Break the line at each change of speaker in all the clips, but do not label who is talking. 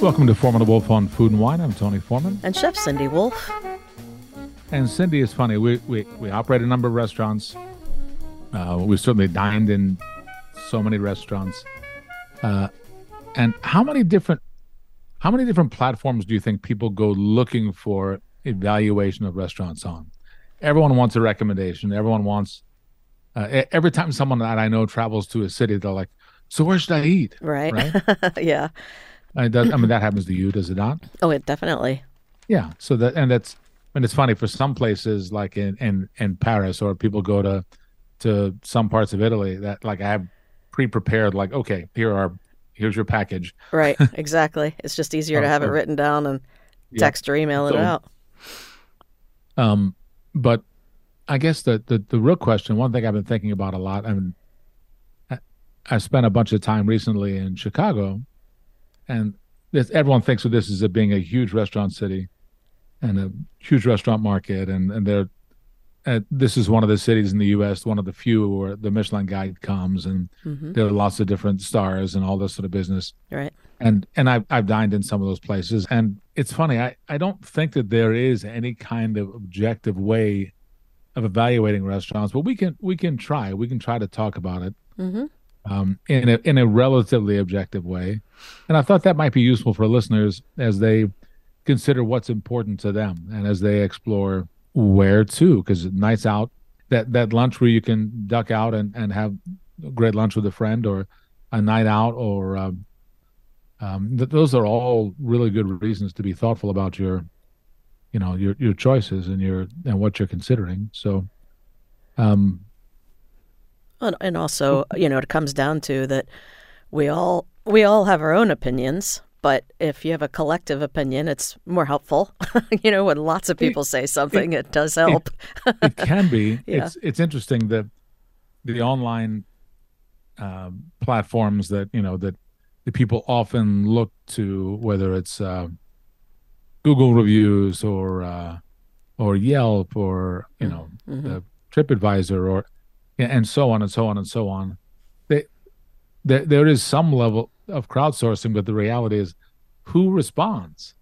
Welcome to Foreman and Wolf on Food and Wine. I'm Tony Foreman.
And Chef Cindy Wolf.
And Cindy is funny. We, we, we operate a number of restaurants. Uh, we've certainly dined in so many restaurants. Uh, and how many different how many different platforms do you think people go looking for evaluation of restaurants on? Everyone wants a recommendation. Everyone wants uh, every time someone that I know travels to a city, they're like, "So where should I eat?"
Right. Right. yeah.
I, I mean, that happens to you, does it not?
Oh, it definitely.
Yeah. So that and that's and it's funny for some places like in in in Paris or people go to to some parts of Italy that like I have pre-prepared like okay here are here's your package
right exactly it's just easier to have it written down and text yeah. or email so, it out
um but I guess the, the the real question one thing I've been thinking about a lot I mean I, I spent a bunch of time recently in Chicago and this, everyone thinks of this as it being a huge restaurant city and a huge restaurant market, and and there, uh, this is one of the cities in the U.S., one of the few where the Michelin Guide comes, and mm-hmm. there are lots of different stars and all this sort of business.
Right.
And and I've I've dined in some of those places, and it's funny. I I don't think that there is any kind of objective way of evaluating restaurants, but we can we can try. We can try to talk about it. Mm-hmm. Um, in a in a relatively objective way, and I thought that might be useful for listeners as they consider what's important to them and as they explore where to because nights out that that lunch where you can duck out and and have a great lunch with a friend or a night out or um, um, th- those are all really good reasons to be thoughtful about your you know your your choices and your and what you're considering so um
and, and also you know it comes down to that we all we all have our own opinions but if you have a collective opinion, it's more helpful. you know, when lots of people say something, it, it does help.
it, it, can be. yeah. It's it's interesting that the online uh, platforms that you know that the people often look to, whether it's uh, Google reviews or uh, or Yelp or you know mm-hmm. TripAdvisor or and so on and so on and so on. They, there there is some level of crowdsourcing, but the reality is who responds?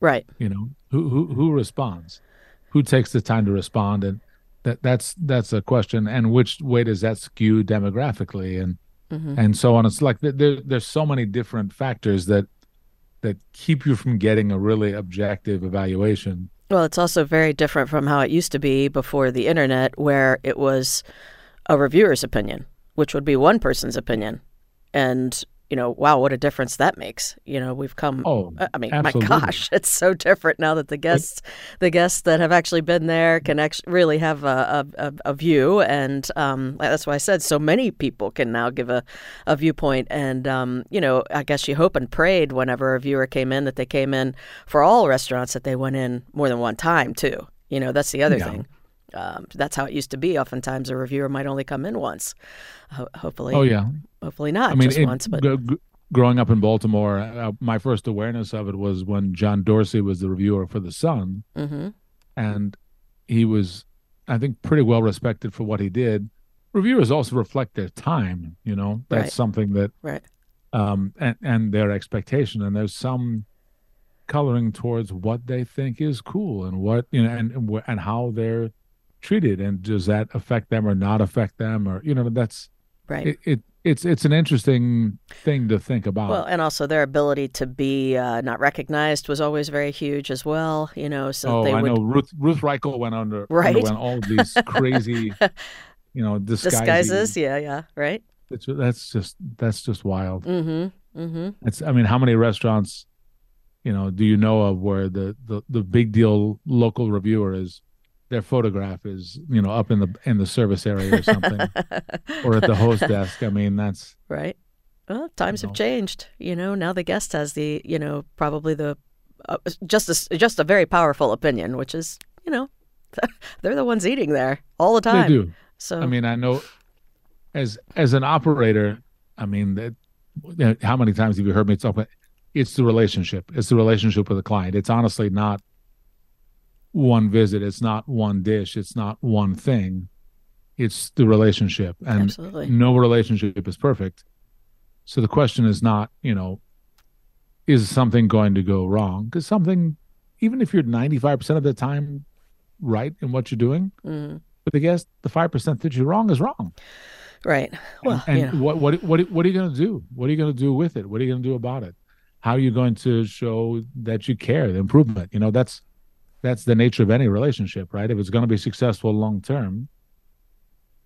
Right.
you know, who who who responds? Who takes the time to respond? And that that's that's a question. And which way does that skew demographically and mm-hmm. and so on? It's like there there's so many different factors that that keep you from getting a really objective evaluation.
Well, it's also very different from how it used to be before the internet, where it was a reviewer's opinion, which would be one person's opinion. And you know, wow, what a difference that makes. You know, we've come.
Oh,
I mean,
absolutely.
my gosh, it's so different now that the guests, the guests that have actually been there, can actually really have a, a, a view, and um, that's why I said so many people can now give a, a viewpoint. And um, you know, I guess you hope and prayed whenever a viewer came in that they came in for all restaurants that they went in more than one time too. You know, that's the other yeah. thing. Um, that's how it used to be. Oftentimes, a reviewer might only come in once. Ho- hopefully,
oh yeah,
hopefully not I mean, just it, once. But g- g-
growing up in Baltimore, uh, my first awareness of it was when John Dorsey was the reviewer for the Sun, mm-hmm. and he was, I think, pretty well respected for what he did. Reviewers also reflect their time. You know, that's
right.
something that
right.
Um, and and their expectation, and there's some coloring towards what they think is cool and what you know and and how they're treated and does that affect them or not affect them or you know that's
right
it, it it's it's an interesting thing to think about.
Well, and also their ability to be uh, not recognized was always very huge as well. You know, so
oh,
they
I
would...
know Ruth Ruth Reichl went under
right
underwent all these crazy, you know, disguises.
disguises. Yeah, yeah, right.
It's, that's just that's just wild.
Mm-hmm. Mm-hmm.
It's I mean, how many restaurants, you know, do you know of where the the the big deal local reviewer is their photograph is you know up in the in the service area or something or at the host desk. I mean that's
right. Well times you know. have changed you know. Now the guest has the you know probably the uh, just a, just a very powerful opinion which is you know they're the ones eating there all the time
they do.
so
i mean i know as as an operator i mean that how many times have you heard me talk about it's the relationship. It's the relationship with the client. It's honestly not one visit. It's not one dish. It's not one thing. It's the relationship, and
Absolutely.
no relationship is perfect. So the question is not, you know, is something going to go wrong? Because something, even if you're 95% of the time right in what you're doing,
Mhm.
but I guess the 5% that you're wrong is wrong.
Right. Well,
and
you know,
what what what what are you going to do? What are you going to do with it? What are you going to do about it? How are you going to show that you care, the improvement? You know, that's that's the nature of any relationship, right? If it's going to be successful long term,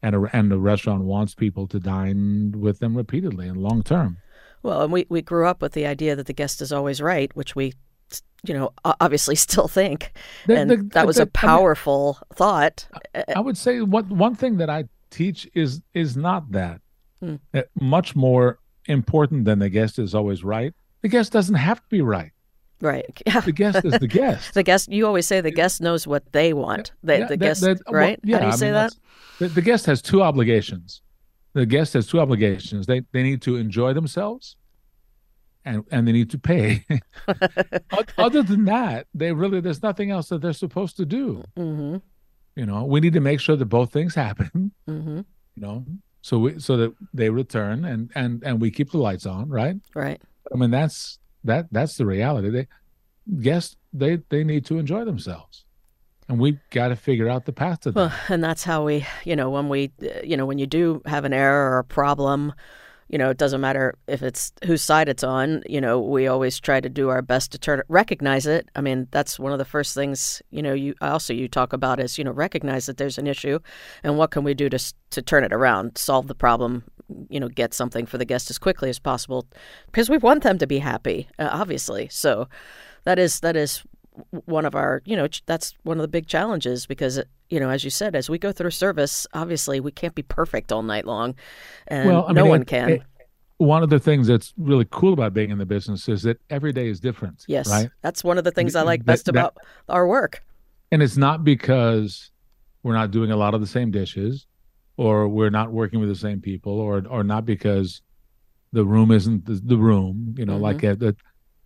and a and the restaurant wants people to dine with them repeatedly and long term.
well, and we we grew up with the idea that the guest is always right, which we, you know, obviously still think,
The-
and
the-
that was
the-
a
I mean,
powerful thought.
I would say what one thing that I teach is is not that.
Hmm.
Much more important than the guest is always right. The guest doesn't have to be right.
Right. Yeah.
The guest is the guest.
The guest. You always say the guest knows what they want. The,
Yeah,
the
that-
guest.
that- well,
right.
yeah,
How do you
I
say
mean,
that?
The, the guest has two obligations. The guest has two obligations. They they need to enjoy themselves, and and they need to pay. Other than that, they really there's nothing else that they're supposed to do.
Mm-hmm.
You know, we need to make sure that both things happen.
Mm-hmm.
You know, so we so that they return and and and we keep the lights on, right?
Right.
I mean, that's that that's the reality. They guests they they need to enjoy themselves, and we've got to figure out the path to that.
Well, and that's how we, you know, when we, uh, you know, when you do have an error or a problem, you know, it doesn't matter if it's whose side it's on. You know, we always try to do our best to turn it, recognize it. I mean, that's one of the first things, you know, you also you talk about is, you know, recognize that there's an issue, and what can we do to to turn it around, solve the problem, you know, get something for the guest as quickly as possible, because we want them to be happy, uh, obviously. So, that is that is one of our you know ch- that's one of the big challenges because you know as you said as we go through service obviously we can't be perfect all night long and
Well, I
no
mean,
one
it-
can
it- one of the things that's really cool about being in the business is that every day is different.
yes
Right.
that's one of the things i like best
that-
about our work
And it's not because we're not doing a lot of the same dishes or we're not working with the same people or or not because the room isn't the, the room, you know,
Mhm.
like uh that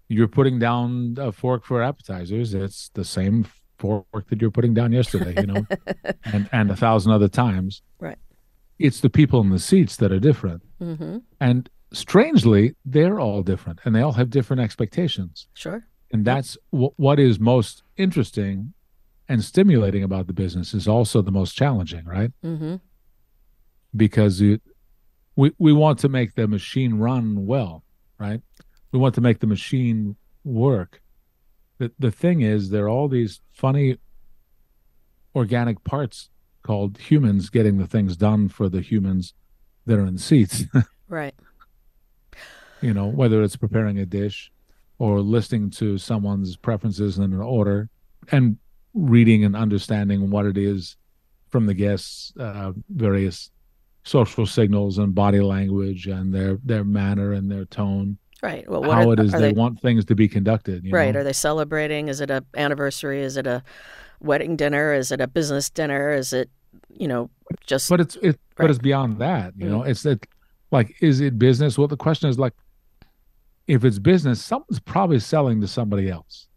you're putting down a fork for appetizers. It's the same fork that you're putting down yesterday, you know, and, and a thousand other times.
Right.
It's the people in the seats that are different.
hmm
And strangely, they're all different and they all have different expectations.
sure
And that's w- what is most interesting and stimulating about the business is also the most challenging, right?
hmm
Because you, we, we want to make the machine run well, right? We want to make the machine work. The, the thing is, there are all these funny organic parts called humans getting the things done for the humans that are in seats.
right
you know, whether it's preparing a dish or listening to someone's preferences in an order and reading and understanding what it is from the guests, uh, various social signals and body language and their their manner and their tone,
right. Well what
how
are,
it is they,
they
want things to be conducted. You
right.
know?
are they celebrating? Is it a anniversary? Is it a wedding dinner? Is it a business dinner? Is it you know just
but it's it but it's beyond that you know? Mm. It's that like is it business? Well the question is like if it's business someone's probably selling to somebody else.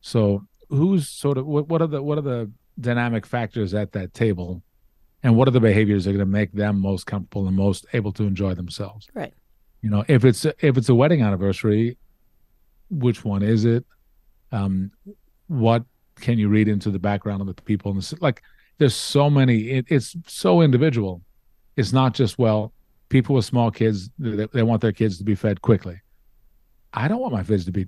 So who's sort of what, what are the what are the dynamic factors at that table? And what are the behaviors that are going to make them most comfortable and most able to enjoy themselves?
Right.
You know if it's if it's a wedding anniversary which one is it? Um what can you read into the background of the people in the like there's so many it, it's so individual. It's not just well people with small kids they, they want their kids to be fed quickly. I don't want my kids to be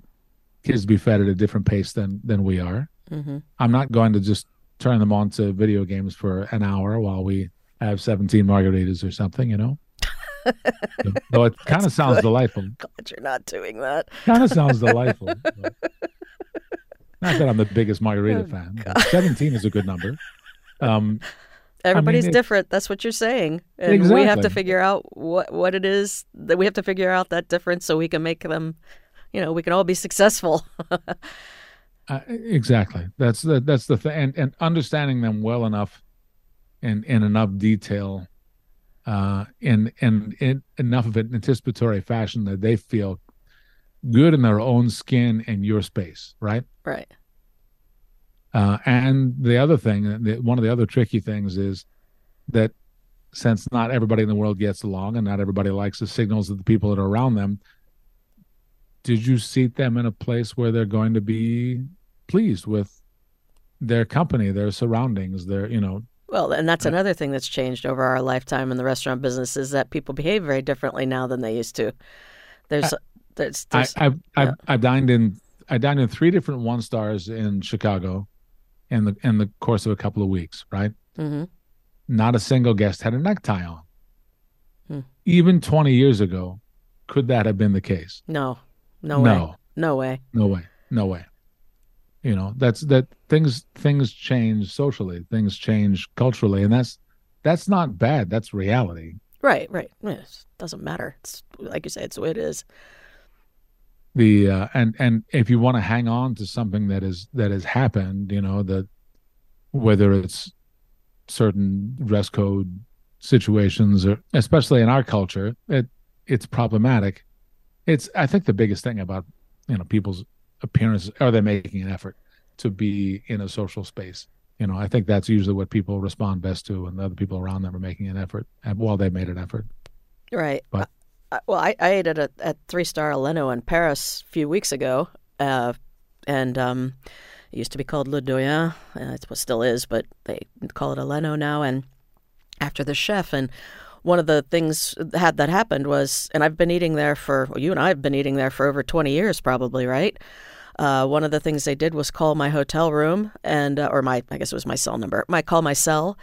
kids to be fed at a different pace than than we are.
Hmm
i'm not going to just turn them on to video games for an hour while we have 17 margaritas or something you know though it kind of sounds
good.
delightful
glad you're not doing that
kind of sounds delightful not that i'm the biggest margarita
Oh,
fan 17 is a good number um
Everybody's
it's-
different. That's what you're saying, and we have to figure out what what it is that we have to figure out that difference so we can make them. You know, we can all be successful.
Uh, exactly. That's the that's the thing, and and understanding them well enough, in in enough detail, uh, in in in enough of an anticipatory fashion that they feel good in their own skin and your space, right?
right.
Uh, and the other thing, the, one of the other tricky things is that since not everybody in the world gets along and not everybody likes the signals of the people that are around them, did you seat them in a place where they're going to be pleased with their company, their surroundings, their, you know,
well, and that's another thing that's changed over our lifetime in the restaurant business is that people behave very differently now than they used to. There's, I, there's, there's
I, have yeah. I've, I've dined in, I dined in three different one stars in Chicago, in the in the course of a couple of weeks. Right.
Mm-hmm.
Not a single guest had a necktie on. Hmm. Even 20 years ago, could that have been the case?
No, no, no, way. no way,
no way, no way you know that's that things things change socially things change culturally and that's that's not bad that's reality.
Right right. It doesn't matter. It's like you say it's the way it is.
The uh, and and if you want to hang on to something that is that has happened you know that whether it's certain dress code situations or especially in our culture it it's problematic. It's i think the biggest thing about you know people's appearance are they making an effort to be in a social space. You know i think that's usually what people respond best to and the other people around them are making an effort while they made an effort.
Right. But uh, well i, I ate at a at three star Alléno in paris a few weeks ago uh, and um, it used to be called Ledoyen uh, it still is but they call it Alléno now and after the chef and one of the things had that happened was, and I've been eating there for well, you and I have been eating there for over twenty years, probably, right? Uh, one of the things they did was call my hotel room and, uh, or my, I guess it was my cell number, my call my cell,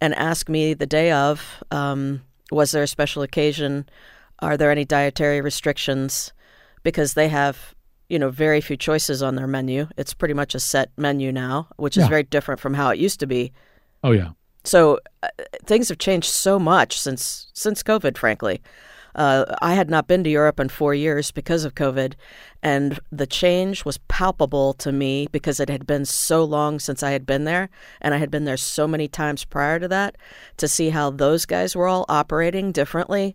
and ask me the day of, um, was there a special occasion? Are there any dietary restrictions? Because they have, you know, very few choices on their menu. It's pretty much a set menu now, which is very different from how it used to be.
Oh yeah.
So uh, things have changed so much since since COVID, frankly. Uh, I had not been to Europe in four years because of COVID, and the change was palpable to me because it had been so long since I had been there, and I had been there so many times prior to that. To see how those guys were all operating differently,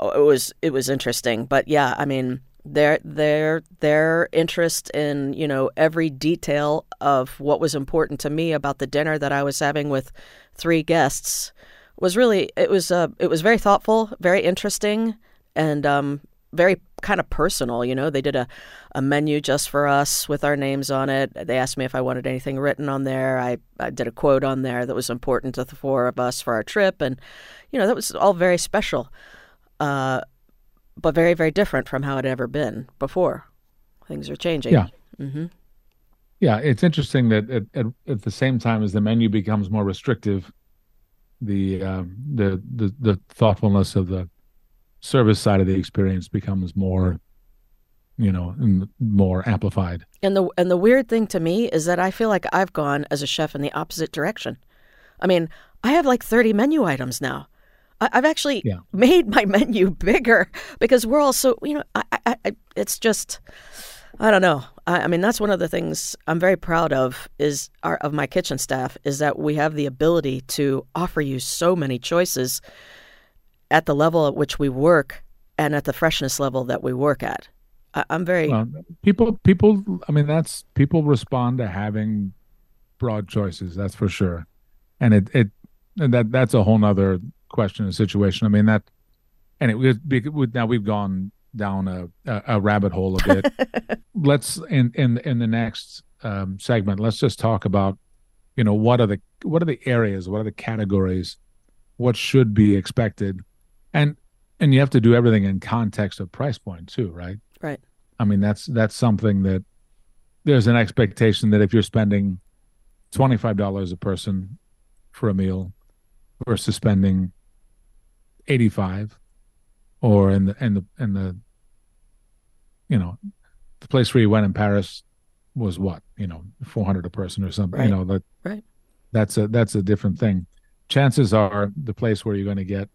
oh, it was it was interesting. But yeah, I mean, their their their interest in you know every detail of what was important to me about the dinner that I was having with three guests was really it was uh, it was very thoughtful, very interesting, and um, very kind of personal. You know, they did a, a menu just for us with our names on it. They asked me if I wanted anything written on there. I, I did a quote on there that was important to the four of us for our trip, and you know that was all very special, uh, but very very different from how it had ever been before. Things are changing.
Yeah.
Mm-hmm.
Yeah, it's interesting that at, at, at the same time as the menu becomes more restrictive, the um, the the the thoughtfulness of the service side of the experience becomes more you know more amplified
and the and the weird thing to me is that i feel like i've gone as a chef in the opposite direction i mean i have like 30 menu items now I, have actually yeah. made my menu bigger because we're also you know I, I, I it's just I don't know. I, I, mean, that's one of the things I'm very proud of is our of my kitchen staff is that we have the ability to offer you so many choices at the level at which we work and at the freshness level that we work at. I, am very well,
people. People. I mean, that's people respond to having broad choices. That's for sure, and it it and that that's a whole nother question and situation. I mean that, and it would now we've gone down a, a, rabbit hole a bit. let's in in in the next um, segment. Let's just talk about you know what are the what are the areas, what are the categories, what should be expected, and and you have to do everything in context of price point too, right?
Right.
I mean that's that's something that there's an expectation that if you're spending twenty five dollars a person for a meal versus spending eighty five or in the in the in the you know the place where you went in Paris was what you know 400 a person or something
right.
you know that
right.
that's a that's a different thing. Chances are the place where you're going to get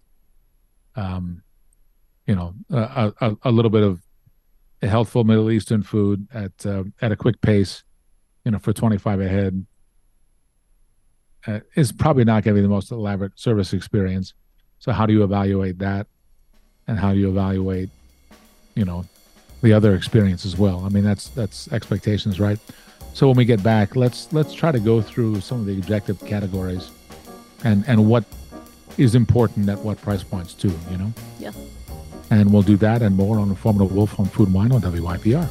um you know a, a, a little bit of healthful middle eastern food at uh, at a quick pace you know for 25 a head uh, is probably not going to be the most elaborate service experience so how do you evaluate that and how do you evaluate, you know, the other experience as well. I mean, that's that's expectations, right? So when we get back, let's let's try to go through some of the objective categories, and and what is important at what price points too. You know.
Yeah.
And we'll do that and more on the Foreman and Wolf on Food and Wine on WYPR.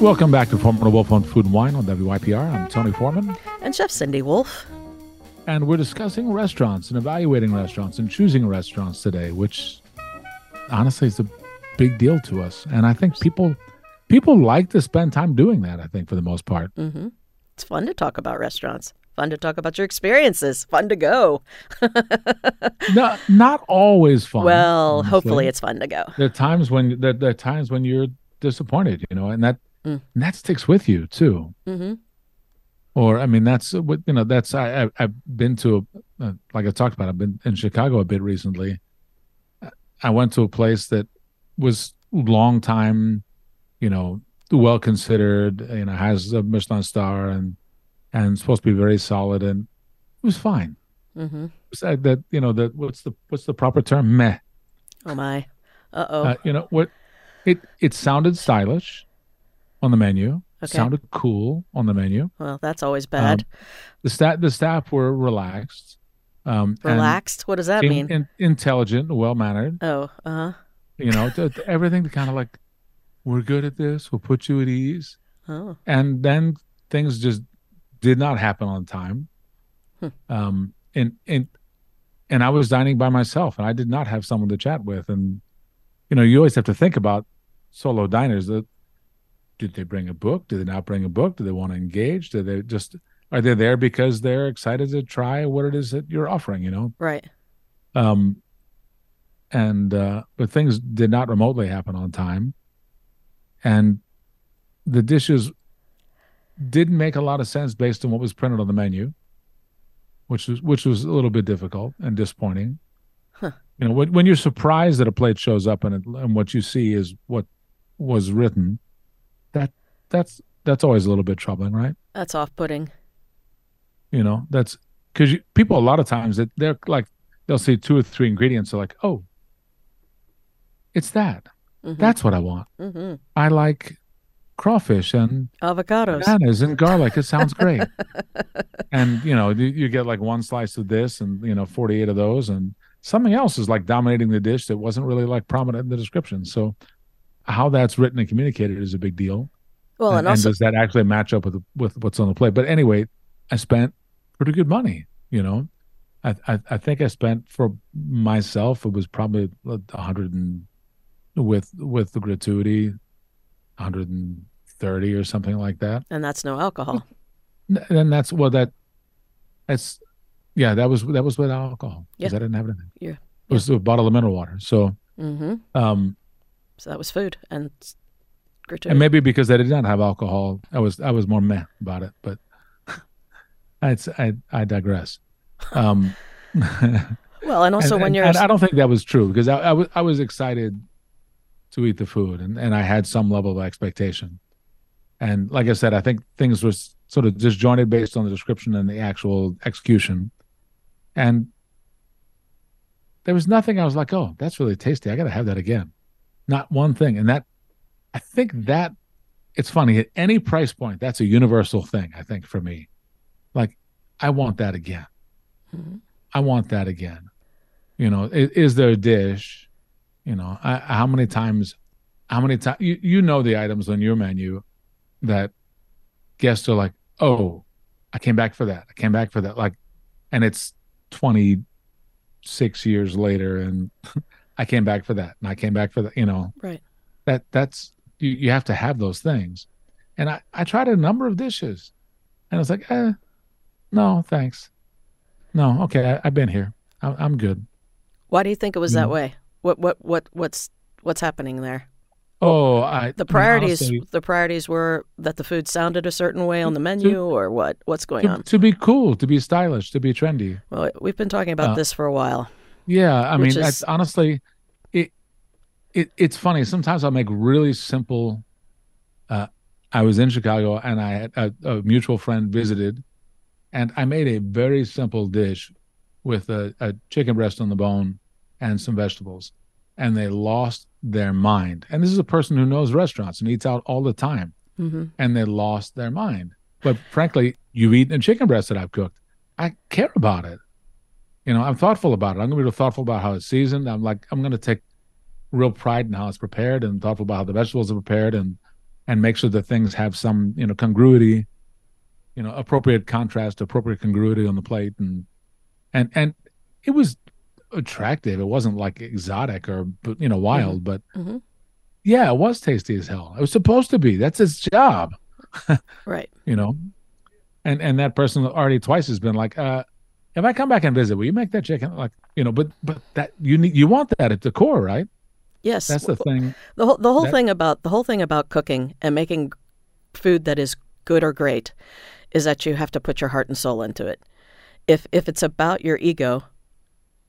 Welcome back to Foreman and Wolf on Food and Wine on WYPR. I'm Tony Foreman.
And Chef Cindy Wolf.
And we're discussing restaurants and evaluating restaurants and choosing restaurants today, which honestly is a big deal to us. And I think people people like to spend time doing that, I think, for the most part.
Mm-hmm. It's fun to talk about restaurants. Fun to talk about your experiences. Fun to go.
no, not always fun.
Well, honestly. hopefully it's fun to go.
There are times when there, there are times when you're disappointed, you know, and that mm. and that sticks with you too.
Mm-hmm.
Or I mean, that's what you know. That's I, I have been to, uh, like I talked about. I've been in Chicago a bit recently. I went to a place that was long time, you know, well considered. You know, has a Michelin star and and supposed to be very solid, and it was fine.
Mm-hmm.
That you know that what's the what's the proper term? Meh.
Oh my. Uh-oh. Uh
You know what? It it sounded stylish on the menu.
Okay.
Sounded cool on the menu.
Well, that's always bad. Um,
the staff the staff were relaxed. Um,
relaxed. What does that in, mean?
In, intelligent, well mannered.
Oh, uh huh.
You know, to, to everything to kind of like, we're good at this. We'll put you at ease.
Oh.
And then things just did not happen on time.
Hmm.
Um, and and and I was dining by myself, and I did not have someone to chat with. And you know, you always have to think about solo diners. That did they bring a book? Did they not bring a book? Do they want to engage? Do they just are they there because they're excited to try what it is that you're offering? You know,
right?
Um, and uh, but things did not remotely happen on time, and the dishes didn't make a lot of sense based on what was printed on the menu, which was which was a little bit difficult and disappointing.
Huh.
You know, when, when you're surprised that a plate shows up and it, and what you see is what was written, that that's that's always a little bit troubling, right?
That's off-putting.
You know, that's because people a lot of times that they're like they'll see two or three ingredients, they're like, oh, it's that.
Mm-hmm.
That's what I want.
Mm-hmm.
I like crawfish and
avocados,
bananas and garlic. It sounds great. and you know, you, you, get like one slice of this and you know, forty eight of those, and something else is like dominating the dish that wasn't really like prominent in the description. So how that's written and communicated is a big deal.
Well, and,
and,
also,
and does that actually match up with with what's on the plate? But anyway, I spent pretty good money. You know, I I, I think I spent for myself it was probably a hundred and with with the gratuity, hundred and thirty or something like that.
And that's no alcohol.
And that's well that that's yeah that was that was without alcohol because
yeah.
I didn't have anything.
Yeah,
it was a bottle of mineral water. So
mm-hmm.
um
so that was food and.
And maybe because I did not have alcohol, I was I was more meh about it. But I I, I digress. Um,
well, and also
and,
when you're,
I don't think that was true because I, I was I was excited to eat the food and and I had some level of expectation. And like I said, I think things were sort of disjointed based on the description and the actual execution. And there was nothing I was like, oh, that's really tasty. I got to have that again. Not one thing. And that, I think that it's funny at any price point, that's a universal thing, I think, for me. Like, I want that again.
Mm-hmm.
I want that again. You know, is, is there a dish? You know, I, how many times, how many times, you, you know, the items on your menu that guests are like, oh, I came back for that. I came back for that. Like, and it's 26 years later and I came back for that, and I came back for that. You know,
right?
That that's you. You have to have those things. And I I tried a number of dishes, and I was like, eh, no, thanks. No, okay, I, have been here. I, am good.
Why do you think it was that way? What what what what's what's happening there?
Oh, I
the priorities I honestly, the priorities were that the food sounded a certain way on the menu, to, or what? What's going
to,
on?
To be cool, to be stylish, to be trendy.
Well, we've been talking about uh, this for a while.
Yeah, I mean, is... honestly, it it it's funny. Sometimes I'll make really simple. Uh, I was in Chicago and I had a, a mutual friend visited, and I made a very simple dish with a, a chicken breast on the bone and some vegetables, and they lost their mind. And this is a person who knows restaurants and eats out all the time,
hmm
and they lost their mind. But frankly, you've eaten a chicken breast that I've cooked. I care about it. You know, I'm thoughtful about it. I'm gonna be real thoughtful about how it's seasoned. I'm like, I'm gonna take real pride in how it's prepared and thoughtful about how the vegetables are prepared and and make sure that things have some, you know, congruity, you know, appropriate contrast, appropriate congruity on the plate and and and it was attractive. It wasn't like exotic or you know wild, but
Mhm.
yeah, it was tasty as hell. It was supposed to be. That's its job,
Right.
you know. And and that person already twice has been like, uh, if I come back and visit, will you make that chicken? Like, you know, but but that you need you want that at the core, right?
Yes.
That's the thing.
The whole the whole
That-
thing about the whole thing about cooking and making food that is good or great is that you have to put your heart and soul into it. If if it's about your ego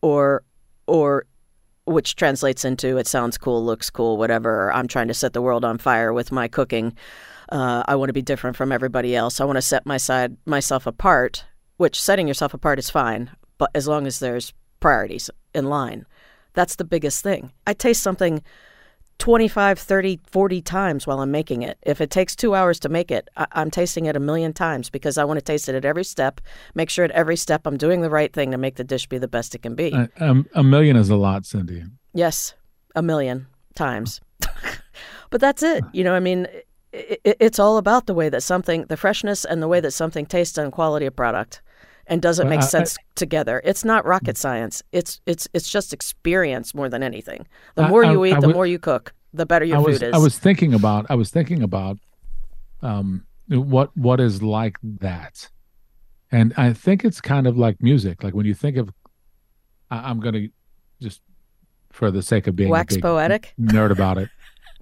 or or which translates into it sounds cool, looks cool, whatever. I'm trying to set the world on fire with my cooking. Uh, I want to be different from everybody else. I want to set my side myself apart. Which setting yourself apart is fine, but as long as there's priorities in line, that's the biggest thing. I taste something 25, 30, 40 times while I'm making it. If it takes two hours to make it, I- I'm tasting it a million times because I want to taste it at every step, make sure at every step I'm doing the right thing to make the dish be the best it can be.
A, a, a million is a lot, Cindy.
Yes, a million times. but that's it. You know, I mean, it, it, it's all about the way that something, the freshness and the way that something tastes and quality of product, and does it
Well,
make
I- I-
sense together? It's not rocket science. It's it's it's just experience more than anything. The more
I-
you eat,
I
the more you cook, the better your
I was
food is.
I was thinking about I was thinking about um what what is like that. And I think it's kind of like music. Like when you think of I, I'm gonna just for the sake of being
Wax
a big
poetic.
nerd about it.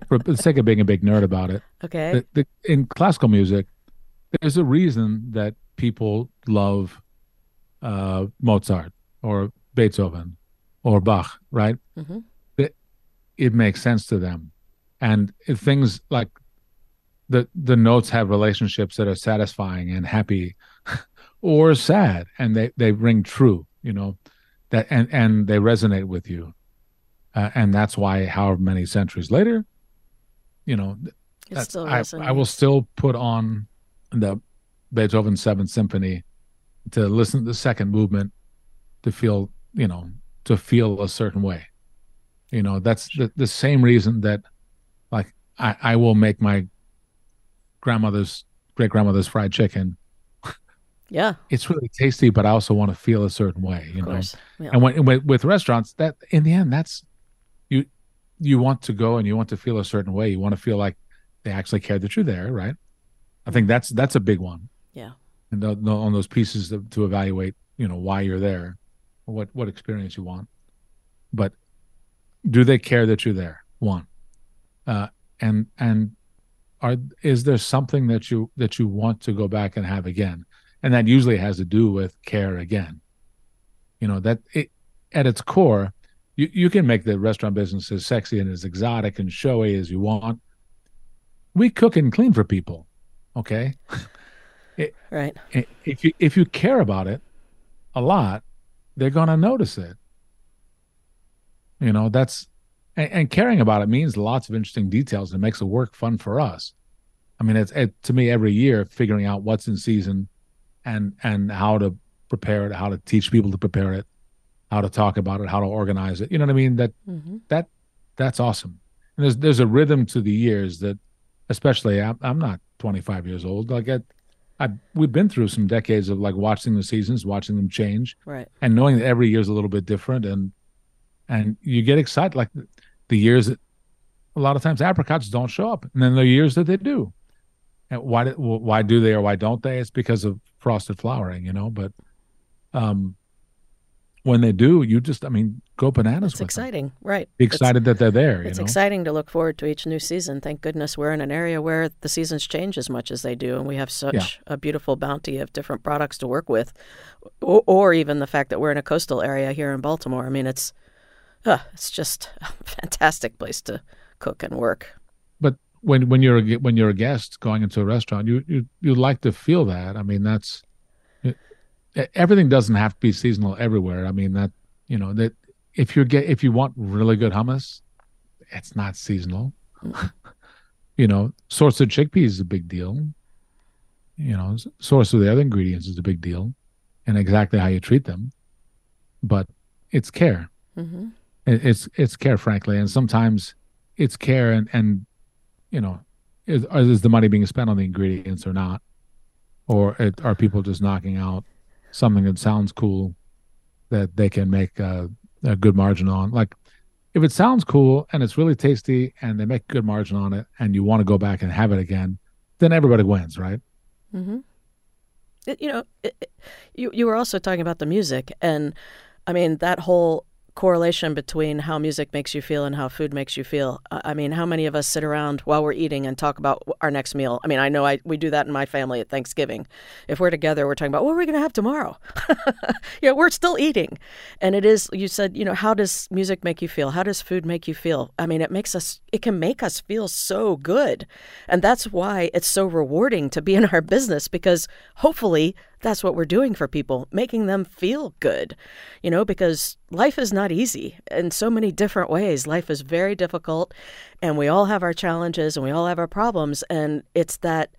For the sake of being a big nerd about it.
Okay.
The, the, in classical music, there's a reason that people love uh, Mozart or Beethoven or Bach, right?
Mhm.
It, it makes sense to them, and if things like the the notes have relationships that are satisfying and happy, or sad, and they they ring true, you know, that and and they resonate with you, uh, and that's why, however many centuries later, you know,
It
that's-
still
I, I will still put on the Beethoven Seventh Symphony to listen to the second movement to feel, you know, to feel a certain way. You know, that's the, the same reason that like I, I will make my grandmother's great grandmother's fried chicken.
Yeah,
It's really tasty, but I also want to feel a certain way, you
of
know.
Yeah.
And when with, with restaurants, that in the end, that's you you want to go and you want to feel a certain way. You want to feel like they actually care that you're there, right? I think that's that's a big one. And tho- tho- on those pieces to, to evaluate, you know, why you're there, what what experience you want. But do they care that you're there? One, uh, and and are is there something that you that you want to go back and have again? And that usually has to do with care again you know that it, at its core you, you can make the restaurant business as sexy and as exotic and showy as you want we cook and clean for people okay
Right.
I- if you if you care about it a lot they're going to notice it. You know that's and, and caring about it means lots of interesting details and it makes the work fun for us. I mean it's it, to me every year figuring out what's in season and and how to prepare it how to teach people to prepare it how to talk about it how to organize it. You know what i mean? That
hmm
that that's awesome. And there's there's a rhythm to the years that especially i'm, I'm not 25 years old. Like I, I we've been through some decades of like watching the seasons watching them change
Right.
and knowing that every year is a little bit different and and you get excited like the, the years that a lot of times apricots don't show up and then the years that they do and why do, why do they or why don't they it's because of frosted flowering you know but um when they do you just i mean go bananas
It's
with them.
exciting. Right.
be
It's-
excited that they're there you
It's
know
exciting to look forward to each new season. Thank goodness we're in an area where the seasons change as much as they do, and we have such a beautiful bounty of different products to work with, or, or even the fact that we're in a coastal area here in Baltimore. I mean, it's uh, it's just a fantastic place to cook and work.
but when when you're a, when you're a guest going into a restaurant you you you like to feel that i mean that's everything doesn't have to be seasonal everywhere. I mean that you know that if you get if you want really good hummus, it's not seasonal. you know, source of chickpeas is a big deal. You know, source of the other ingredients is a big deal, and exactly how you treat them. But it's care. Mm-hmm. It's it's care, frankly, and sometimes it's care, and and you know, is, is the money being spent on the ingredients or not, or it, are people just knocking out something that sounds cool that they can make a, a good margin on? Like if it sounds cool and it's really tasty and they make a good margin on it and you want to go back and have it again, then everybody wins, right?
Mm-hmm. It, you know, it, it, you you were also talking about the music, and I mean that whole correlation between how music makes you feel and how food makes you feel. I mean, how many of us sit around while we're eating and talk about our next meal? I mean, I know I we do that in my family at Thanksgiving. If we're together, we're talking about what are we going to have tomorrow. yeah, we're still eating, and it is. You said, you know, how does music make you feel? How does food make you feel? I mean, it makes us. It can make us feel so good, and that's why it's so rewarding to be in our business because hopefully that's what we're doing for people, making them feel good, you know, because life is not easy in so many different ways. Life is very difficult, and we all have our challenges and we all have our problems. And it's that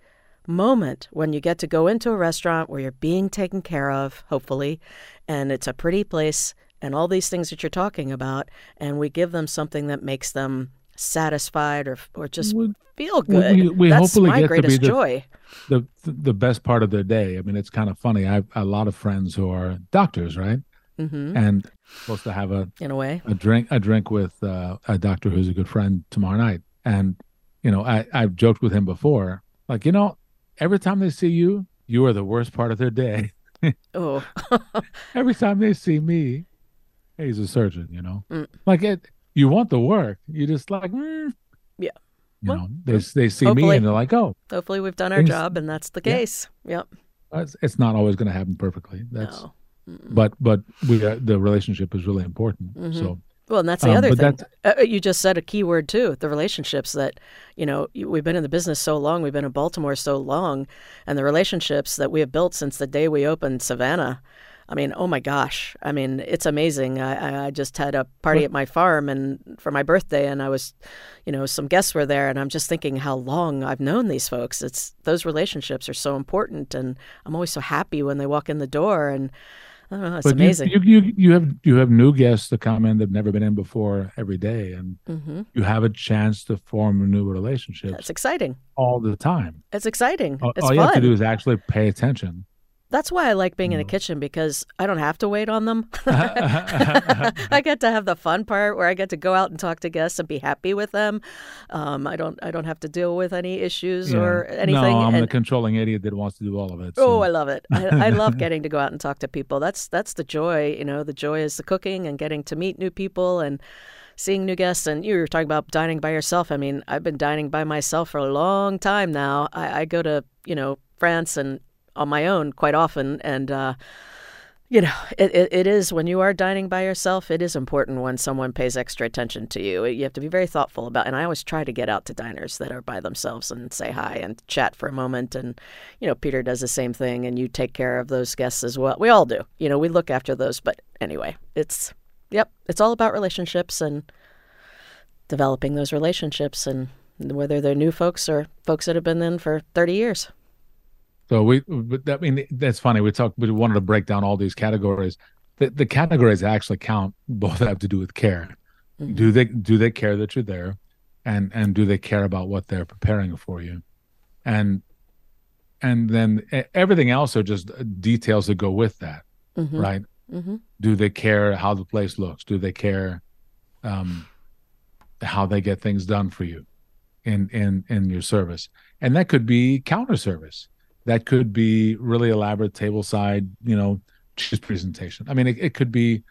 moment when you get to go into a restaurant where you're being taken care of, hopefully, and it's a pretty place and all these things that you're talking about, and we give them something that makes them satisfied or or just we, feel good. We, we That's hopefully my get greatest to be the, joy.
The, the best part of their day. I mean, it's kind of funny. I have a lot of friends who are doctors, right? Mm-hmm. And supposed to have a
in a way
a drink a drink with uh, a doctor who's a good friend tomorrow night. And you know, I I've joked with him before, like you know, every time they see you, you are the worst part of their day.
oh,
every time they see me, hey, he's a surgeon, you know, mm. like it you want the work. You just like, mm.
yeah.
You well, know, they they see me and they're like, oh.
Hopefully, we've done our job, and that's the case. Yeah. Yep.
It's, it's not always going to happen perfectly. That's, no. but but we uh, the relationship is really important. Mm-hmm. So.
Well, and that's the um, other thing. Uh, uh, you just said a key word too: the relationships. That you know, we've been in the business so long, we've been in Baltimore so long, and the relationships that we have built since the day we opened Savannah I mean, oh my gosh. I mean, it's amazing. I, I just had a party at my farm and for my birthday and I was, you know, some guests were there and I'm just thinking how long I've known these folks. It's those relationships are so important and I'm always so happy when they walk in the door and I don't know, it's but amazing.
You, you, you have you have new guests that come in that've never been in before every day, and mm-hmm. you have a chance to form a new relationships.
That's exciting
all the time.
It's exciting.
All,
it's
all you have to do is actually pay attention.
That's why I like being in a mm. kitchen because I don't have to wait on them. I get to have the fun part where I get to go out and talk to guests and be happy with them. Um, I don't I don't have to deal with any issues yeah. or anything. No,
I'm
and,
the controlling idiot that wants to do all of it.
So. Oh, I love it. I, I love getting to go out and talk to people. That's that's the joy. You know, the joy is the cooking and getting to meet new people and seeing new guests. And you were talking about dining by yourself. I mean, I've been dining by myself for a long time now. I, I go to you know France and on my own quite often. And, uh, you know, it, it, it is when you are dining by yourself, it is important when someone pays extra attention to you. You have to be very thoughtful about And I always try to get out to diners that are by themselves and say hi and chat for a moment. And, you know, Peter does the same thing and you take care of those guests as well. We all do. You know, we look after those. But anyway, it's, yep, it's all about relationships and developing those relationships and whether they're new folks or folks that have been in for 30 years.
So we, but I mean, that's funny. We talked, we wanted to break down all these categories. The, the categories actually count. Both have to do with care. Mm-hmm. Do they do they care that you're there, and and do they care about what they're preparing for you, and and then everything else are just details that go with that, mm-hmm. right? Mm-hmm. Do they care how the place looks? Do they care um, how they get things done for you in in in your service? And that could be counter service that could be really elaborate table side, you know, cheese presentation. I mean, it, it could be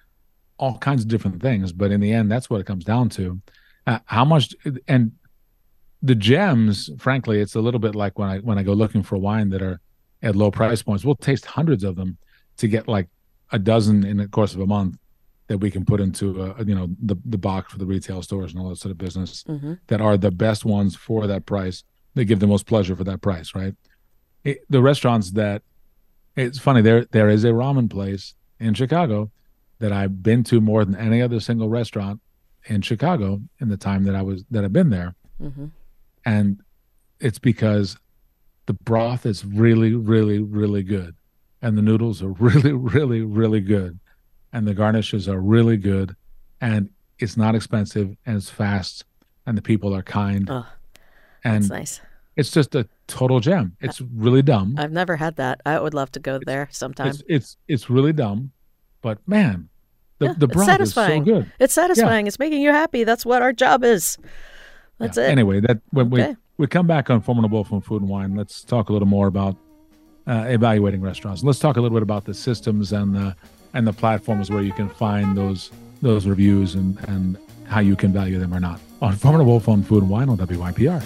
all kinds of different things, but in the end, that's what it comes down to. Uh, how much and the gems, frankly, it's a little bit like when I when I go looking for wine that are at low price points. We'll taste hundreds of them to get like a dozen in the course of a month that we can put into a, you know the the box for the retail stores and all that sort of business mm-hmm. that are the best ones for that price. They give the most pleasure for that price, right? It, the restaurants that It's funny there there is a ramen place in Chicago that I've been to more than any other single restaurant in Chicago in the time that I was that I've been there, mm-hmm. and it's because the broth is really, really, really good, and the noodles are really, really, really good, and the garnishes are really good, and it's not expensive and it's fast, and the people are kind.
Oh, and that's nice.
It's just a total gem. It's really dumb.
I've never had that. I would love to go there sometime.
It's it's, it's really dumb, but man, the yeah, the broth satisfying. is so good.
It's satisfying. Yeah. It's making you happy. That's what our job is. That's yeah. it.
Anyway, that when okay. we we come back on Foreman and Wolf from Food and Wine, let's talk a little more about uh, evaluating restaurants. Let's talk a little bit about the systems and the and the platforms where you can find those those reviews and and how you can value them or not on Foreman and Wolf from Food and Wine on WYPR.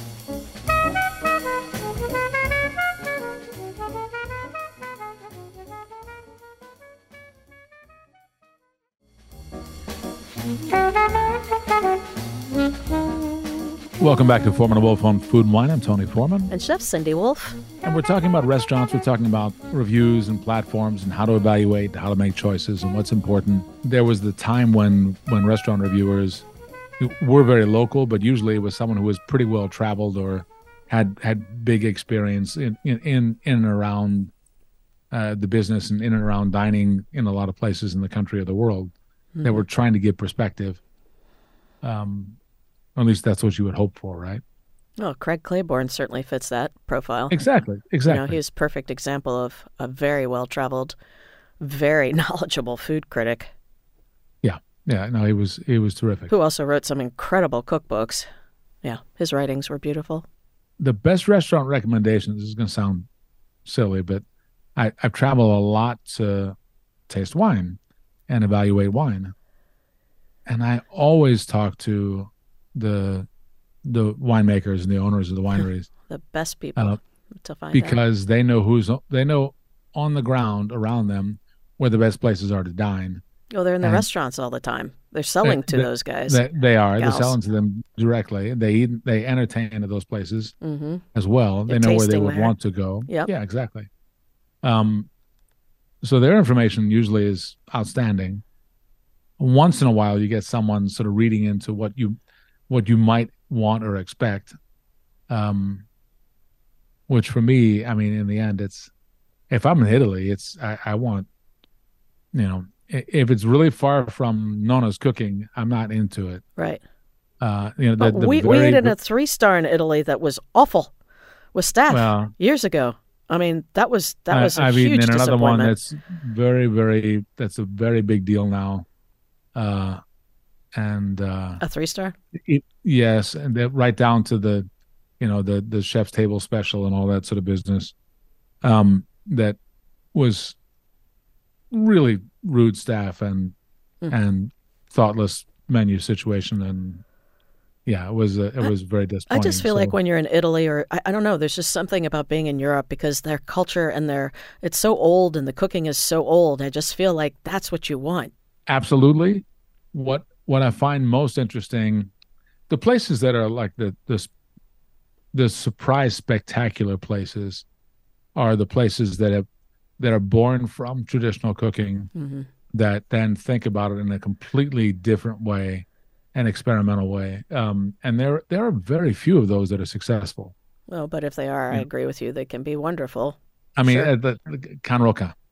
Welcome back to Foreman and Wolf on Food and Wine. I'm Tony Foreman.
And Chef Cindy Wolf.
And we're talking about restaurants. We're talking about reviews and platforms and how to evaluate, how to make choices, and what's important. There was the time when when restaurant reviewers were very local, but usually it was someone who was pretty well traveled or had had big experience in in in, in and around uh, the business and in and around dining in a lot of places in the country or the world mm-hmm. that were trying to give perspective. Um, at least that's what you would hope for, right?
Well, Craig Claiborne certainly fits that profile.
Exactly. Exactly.
You know, he's a perfect example of a very well traveled, very knowledgeable food critic.
Yeah. Yeah. No, he was he was terrific.
Who also wrote some incredible cookbooks. Yeah. His writings were beautiful.
The best restaurant recommendations this is gonna sound silly, but I, I've traveled a lot to taste wine and evaluate wine. And I always talk to the the winemakers and the owners of the wineries.
the best people uh, to find
because out. they know who's they know on the ground around them where the best places are to dine.
Oh, they're in the and restaurants all the time. They're selling they, to they, those guys.
They, they are. Gals. They're selling to them directly. They eat, they entertain at those places mm-hmm. as well. They're they know where they would there. want to go.
Yep.
Yeah, exactly. Um, so their information usually is outstanding. Once in a while, you get someone sort of reading into what you what you might want or expect. Um, which for me, I mean, in the end, it's if I'm in Italy, it's I, I want, you know, if it's really far from Nona's cooking, I'm not into it.
Right.
Uh, you know, the, the
we very, we ate in a three star in Italy that was awful with staff well, years ago. I mean, that was that was a I've huge eaten in another one
that's very very that's a very big deal now. Uh, and uh,
a three star.
Yes, and right down to the, you know, the the chef's table special and all that sort of business. Um, that was really rude staff and mm. and thoughtless menu situation and yeah it was uh, it was very disappointing
i just feel so. like when you're in italy or I, I, don't know there's just something about being in europe because their culture and their it's so old and the cooking is so old i just feel like that's what you want
absolutely what what I find most interesting, the places that are like the the the surprise spectacular places are the places that have that are born from traditional cooking mm-hmm. that then think about it in a completely different way an experimental way um, and there there are very few of those that are successful
well but if they are yeah. i agree with you they can be wonderful
i mean sure. uh, the, the Can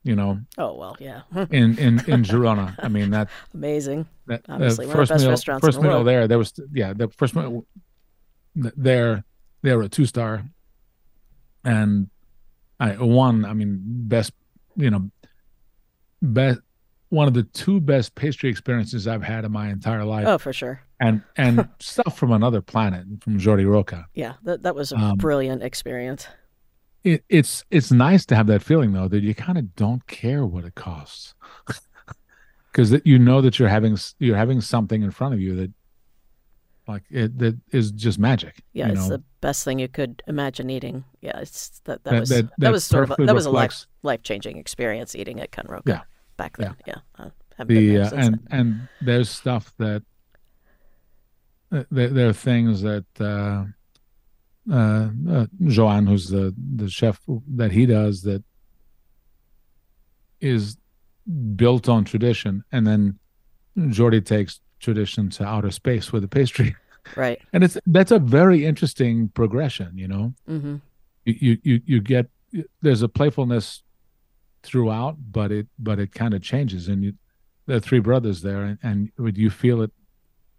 you know.
Oh well, yeah.
in in in Girona, I mean that
amazing.
That Obviously, uh, first meal, first the meal world. there, there was yeah, the first meal there, they were a two star, and I one, I mean best, you know, best one of the two best pastry experiences I've had in my entire life.
Oh, for sure.
And and stuff from another planet from Jordi Roca.
Yeah, that that was a um, brilliant experience
it, it's it's nice to have that feeling though that you kind of don't care what it costs because you know that you're having you're having something in front of you that like it that is just magic.
Yeah, it's know? the best thing you could imagine eating. Yeah, it's that that, that was that, that, that was sort of a, that was a life life changing experience eating at Can Roca. Yeah, back then. Yeah, yeah.
the uh, and then. and there's stuff that uh, there, there, are things that uh, uh, uh, Joan, who's the the chef that he does, that is built on tradition, and then Jordi takes tradition to outer space with the pastry.
Right.
And it's that's a very interesting progression, you know.
Mm-hmm.
You you you get there's a playfulness throughout, but it but it kind of changes, and you there are three brothers there, and, and would you feel it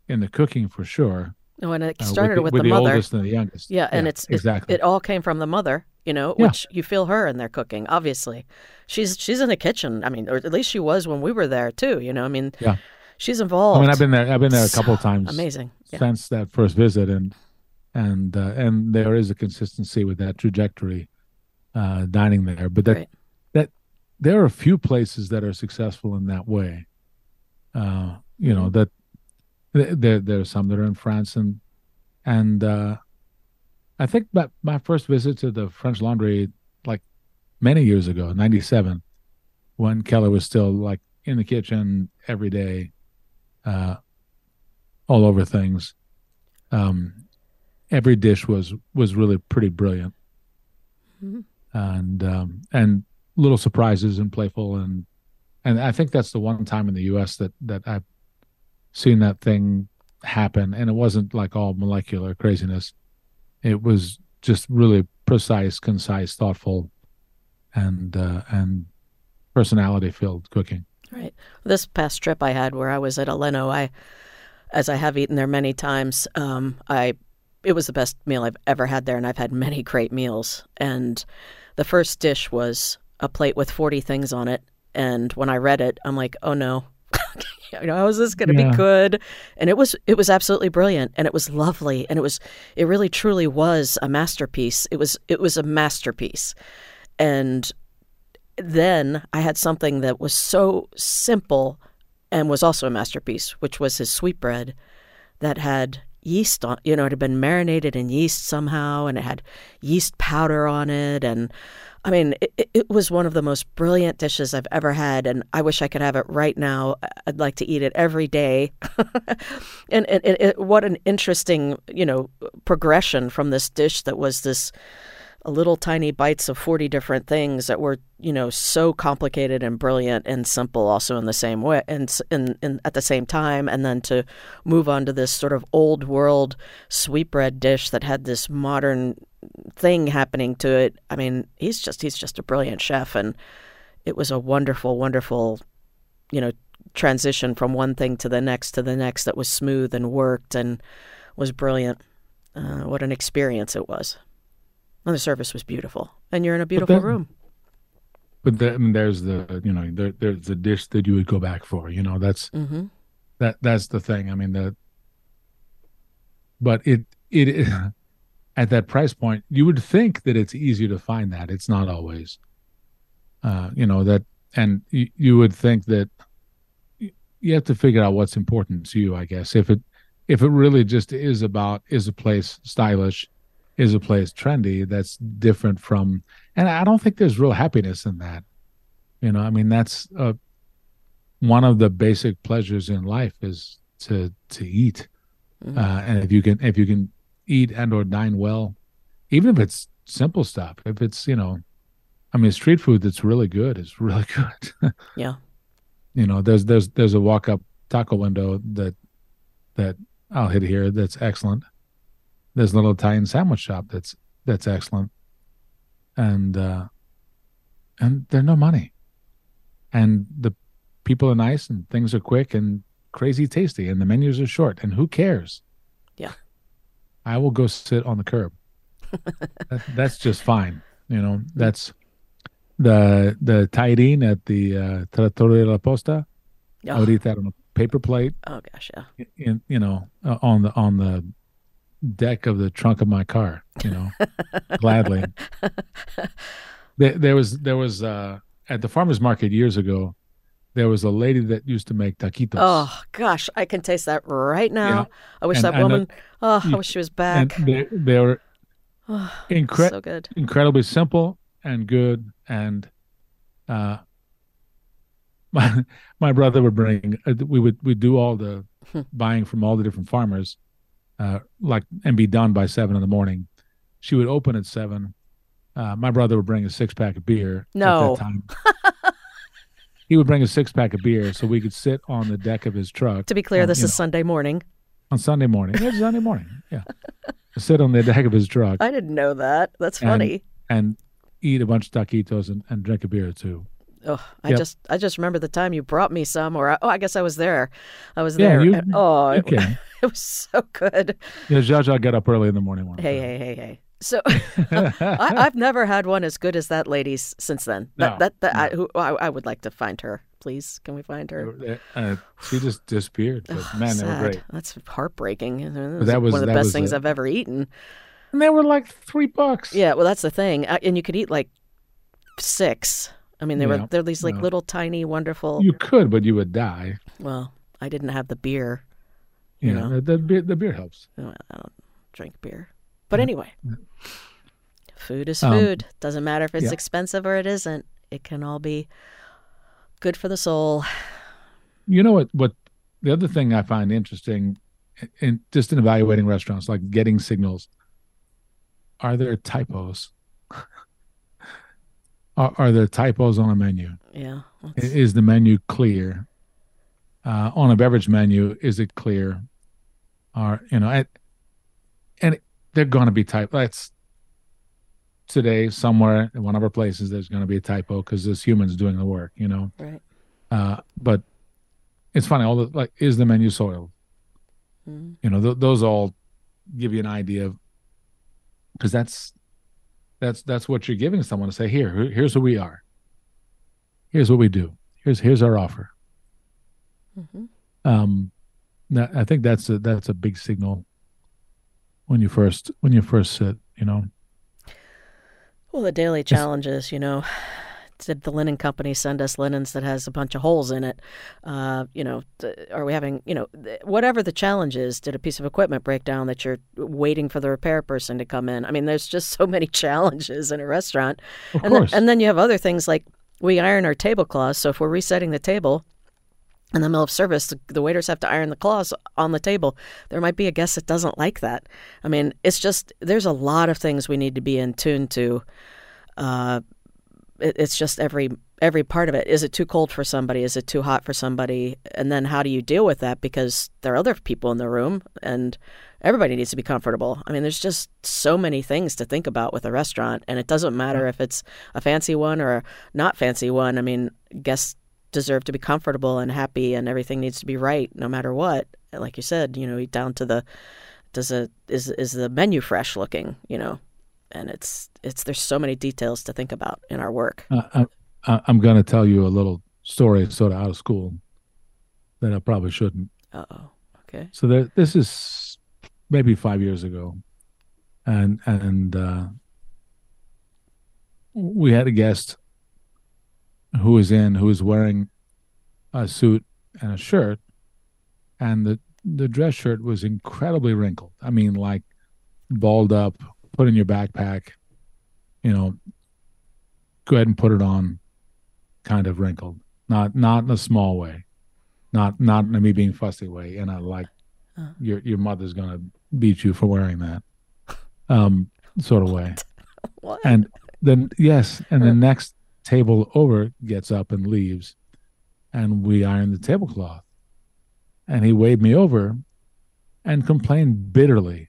in the cooking for sure.
Oh, and it started
uh, with,
with,
the, with
the,
the
mother.
oldest and the youngest.
Yeah, and it's it-
exactly
It, all came from the mother, you know,
Yeah.
which you feel her in their cooking. Obviously, she's she's in the kitchen. I mean, or at least she was when we were there too. You know, I mean,
Yeah.
she's involved.
I mean, I've been there. I've been there a couple of times
Amazing. Yeah.
since that first visit, and and uh, and there is a consistency with that trajectory uh, dining there. But that
Right.
There are a few places that are successful in that way. Uh, you know that there there are some that are in France and and uh, I think that my first visit to the French Laundry like many years ago, '97, when Keller was still like in the kitchen every day, uh, all over things. Um, every dish was was really pretty brilliant,
Mhm.
and um, and little surprises and playful and and I think that's the one time in the U.S. that that I've seen that thing happen, and it wasn't like all molecular craziness. It was just really precise, concise, thoughtful, and uh, and personality filled cooking.
Right. This past trip I had where I was at Alléno, I, as I have eaten there many times, um, I, it was the best meal I've ever had there, and I've had many great meals. And the first dish was a plate with forty things on it, and when I read it, I'm like, oh no. You know, how is this going to
Yeah.
be good? And it was it was absolutely brilliant, and it was lovely, and it was it really truly was a masterpiece. It was it was a masterpiece, and then I had something that was so simple and was also a masterpiece, which was his sweetbread that had yeast on you know, it had been marinated in yeast somehow and it had yeast powder on it and I mean, it, it- was one of the most brilliant dishes I've ever had, and I wish I could have it right now. I'd like to eat it every day. and and, and it, what an interesting, you know, progression from this dish that was this little tiny bites of 40 different things that were you know so complicated and brilliant and simple also in the same way and, and, and at the same time. And then to move on to this sort of old world sweetbread dish that had this modern thing happening to it. I mean he's just he's just a brilliant chef and it was a wonderful wonderful you know transition from one thing to the next to the next that was smooth and worked and was brilliant. Uh, what an experience it was and the service was beautiful. And you're in a beautiful
then-
room.
But the, I mean, there's the you know there, there's the dish that you would go back for. You know that's
hmm
that that's the thing. I mean the but it it at that price point you would think that it's easier to find that it's not always uh you know that and you, you would think that you have to figure out what's important to you i guess if it if it really just is about is a place stylish is a place trendy that's different from and i don't think there's real happiness in that you know i mean that's uh one of the basic pleasures in life is to to eat
Mhm.
uh, and if you can if you can eat and or dine well even if it's simple stuff if it's you know i mean street food that's really good is really good
Yeah.
you know there's there's there's a walk up taco window that that i'll hit here that's excellent there's a little italian sandwich shop that's that's excellent. And uh and they're no money. And the people are nice and things are quick and crazy tasty and the menus are short and who cares?
Yeah.
i will go sit on the curb. That, that's just fine you know. That's the the tajarin at the uh trattoria della posta. Yeah. I would
Oh,
eat that on a paper plate.
Oh gosh, yeah.
in you know uh, on the on the deck of the trunk of my car you know gladly there, there was there was uh at the farmers market years ago there was a lady that used to make taquitos
Oh gosh, I can taste that right now.
Yeah.
I wish
And
that
I know-
woman. oh, I wish she was back.
they, they were
Oh,
incre-
so good.
incredibly simple and good and uh my my brother would bring uh, we would we do all the
Hmm.
buying from all the different farmers uh like and be done by seven in the morning she would open at seven uh my brother would bring a six pack of beer
No.
at that time he would bring a six pack of beer so we could sit on the deck of his truck.
To be clear,
and,
this is
know,
Sunday morning.
on Sunday morning. It's Sunday morning. Yeah, sit on the deck of his truck
I didn't know that. That's
And-
funny.
and eat a bunch of taquitos and, and drink a beer or two.
Oh, I
Yep.
just I just remember the time you brought me some, or I, oh, I guess I was there. I was
Yeah,
there.
you-
and- oh, it,
Okay.
it was so good.
Yeah, Jaja got up early in the morning one
Hey,
time.
hey, hey, hey. So I, I've never had one as good as that lady's since then. That
No,
that, that I, who, I, I would like to find her. Please, can we find her?
Uh, she just disappeared. But man, they were great.
That's heartbreaking. It
that was-
one of the best
was
things I've ever eaten.
And they were like three bucks.
Yeah, well, that's the thing, Uh, and you could eat like six. I mean, they
Yeah,
were they're these like
no.
little tiny wonderful.
You could, but you would die.
Well, I didn't have the beer.
You,
You
know, the, the beer the beer helps.
I don't drink beer. But anyway, food is
Um,
food. Doesn't matter if it's
yeah.
expensive or it isn't. It can all be good for the soul.
You know what? What the other thing I find interesting, in just in evaluating restaurants, like getting signals, are there typos? Are, are there typos on a menu?
Yeah. That's-
Is the menu clear? Uh, on a beverage menu, is it clear? Are you know, and, and they're going to be type. That's today somewhere in one of our places. There's going to be a typo because there's humans doing the work. You know,
Right.
uh, but it's funny. All the like, is the menu soiled?
Mhm.
You know, th- those all give you an idea of because that's that's that's what you're giving someone to say. Here, here- here's who we are. Here's what we do. Here's here's our offer.
Mhm.
Um, I think that's a that's a big signal when you first when you first sit. You know,
Well, the daily challenges, you know. Did the linen company send us linens that has a bunch of holes in it? Uh, you know, are we having, you know, th- whatever the challenge is, did a piece of equipment break down that you're waiting for the repair person to come in? I mean, there's just so many challenges in a restaurant.
of
and then, and then you have other things like we iron our tablecloths. So if we're resetting the table in the middle of service, the, the waiters have to iron the cloths on the table. There might be a guest that doesn't like that. I mean, it's just there's a lot of things we need to be in tune to. Uh, it, it's just every every part of it. Is it too cold for somebody? Is it too hot for somebody? And then how do you deal with that? Because there are other people in the room, and everybody needs to be comfortable. I mean, there's just so many things to think about with a restaurant, and it doesn't matter if it's a fancy one or a not fancy one. I mean, guests deserve to be comfortable and happy, and everything needs to be right, no matter what. Like you said, you know, down to the does a is is the menu fresh looking? You know, and it's it's there's so many details to think about in our work.
Uh, I, I, I'm going to tell you a little story, sort of out of school, that I probably shouldn't.
Uh oh. Okay.
So there, this is maybe five years ago, and and uh, we had a guest who was in who was wearing a suit and a shirt, and the the dress shirt was incredibly wrinkled. I mean, like balled up, put in your backpack, you know, go ahead and put it on, kind of wrinkled. Not not in a small way, not not in a me being fussy way, And a like
Uh.
your your mother's gonna beat you for wearing that, um, sort of way.
What?
And then yes, and the next table over gets up and leaves, and we iron the tablecloth, and he waved me over, and complained bitterly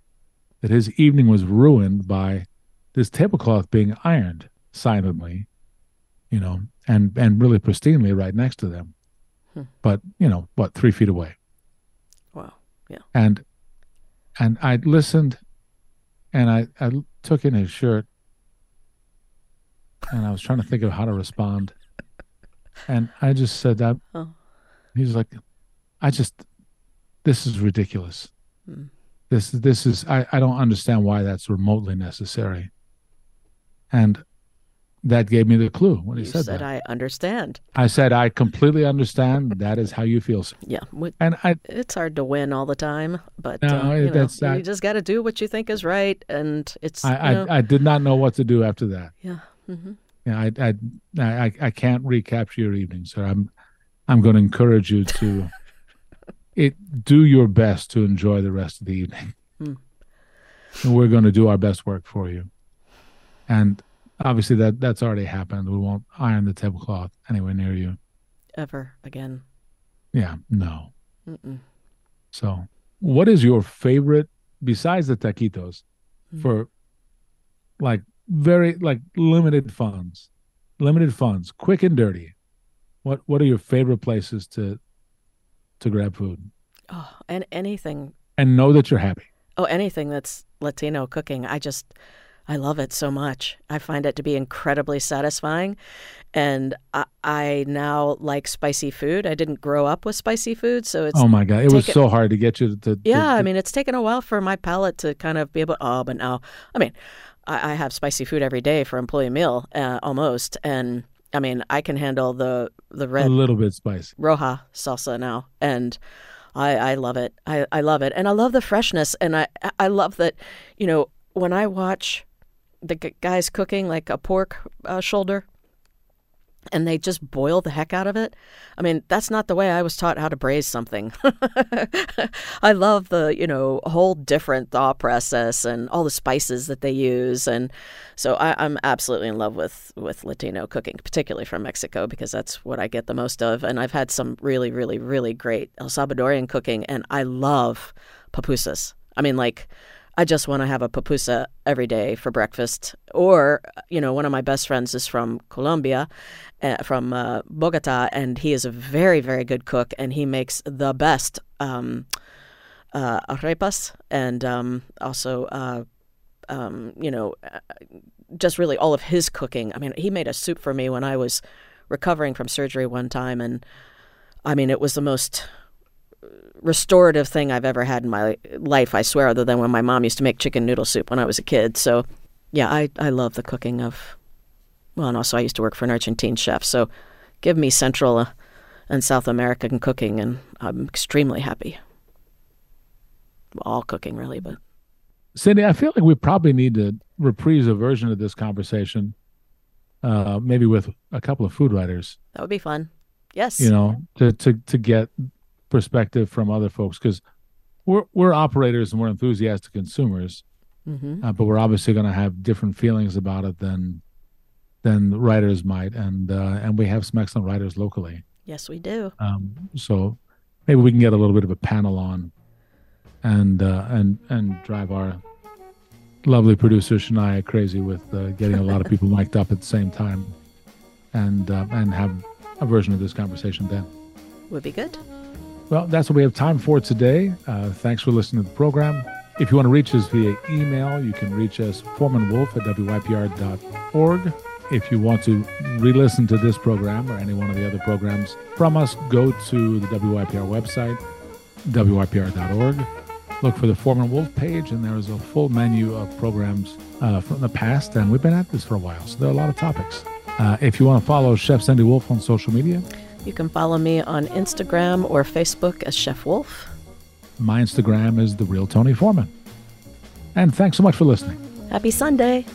that his evening was ruined by this tablecloth being ironed silently, you know, and and really pristinely right next to them,
Hmm.
but you know what, three feet away,
wow. Yeah.
And and I listened, and I I took in his shirt, and I was trying to think of how to respond, and I just said that.
Oh.
He's like, I just, this is ridiculous.
Hmm.
This this is I I don't understand why that's remotely necessary. And that gave me the clue when he
You
said,
said
that.
I understand.
I said I completely understand. That is how you feel, sir."
Yeah. What-
and I
It's hard to win all the time, but
No,
uh, you, know,
that's-
you just got to do what you think is right, and it's
I,
you know,
I I did not know what to do after that.
yeah. hmm
Yeah, I I I I can't recapture your evening, sir. I'm I'm going to encourage you to it do your best to enjoy the rest of the evening.
Hmm.
And we're going to do our best work for you. And obviously that that's already happened. We won't iron the tablecloth anywhere near you.
ever again.
Yeah, no.
Mm-mm.
So, what is your favorite besides the taquitos
Mm.
for like very like limited funds, limited funds, quick and dirty? What what are your favorite places to to grab food
Oh, and anything
and know that you're happy?
Oh, anything that's Latino cooking. I just, I love it so much. I find it to be incredibly satisfying. And I, I now like spicy food. I didn't grow up with spicy food. So it's,
Oh my god, it was
it-
so hard to get you to. to
yeah,
to-
I mean, it's taken a while for my palate to kind of be able, oh, but now, I mean, I, I have spicy food every day for employee meal uh, almost. And I mean, I can handle the, the red a
little bit spicy.
Roja salsa now, and I, I love it. I, I love it, and I love the freshness, and I I love that, you know, when I watch the g- guys cooking like a pork uh, shoulder, and they just boil the heck out of it. I mean, that's not the way I was taught how to braise something. I love the you know whole different thaw process and all the spices that they use, and so I, I'm absolutely in love with with Latino cooking, particularly from Mexico, because that's what I get the most of. And I've had some really, really, really great El Salvadorian cooking, and I love pupusas. I mean, like, I just want to have a pupusa every day for breakfast. Or, you know, one of my best friends is from Colombia, uh, from uh, Bogota, and he is a very, very good cook, and he makes the best um, uh, arepas and um, also uh, um, you know, uh, just really all of his cooking. I mean, he made a soup for me when I was recovering from surgery one time, and I mean, it was the most restorative thing I've ever had in my life. I swear, other than when my mom used to make chicken noodle soup when I was a kid. So, yeah, I I love the cooking of. Well, and also I used to work for an Argentine chef, so give me Central uh, and South American cooking, and I'm extremely happy. All cooking, really, but
Cindy, I feel like we probably need to reprise a version of this conversation, uh, maybe with a couple of food writers.
that would be fun. Yes.
you know, to to to get perspective from other folks because we're we're operators and we're enthusiastic consumers,
hmm
uh, but we're obviously going to have different feelings about it than than the writers might, and uh, and we have some excellent writers locally.
Yes, we do.
Um, so maybe we can get a little bit of a panel on, and uh, and and drive our lovely producer Shania crazy with uh, getting a lot of people mic'd up at the same time, and uh, and have a version of this conversation then.
Would be good.
Well, that's what we have time for today. Uh, thanks for listening to the program. If you want to reach us via email, you can reach us foremanwolf at wypr.org. If you want to re-listen to this program or any one of the other programs from us, go to the WYPR website, wypr.org. Look for the Foreman Wolf page, and there is a full menu of programs uh, from the past. And we've been at this for a while, so there are a lot of topics. Uh, if you want to follow Chef Cindy Wolf on social media,
You can follow me on Instagram or Facebook as Chef Wolf.
My Instagram is the real Tony Foreman. And thanks so much for listening.
Happy Sunday.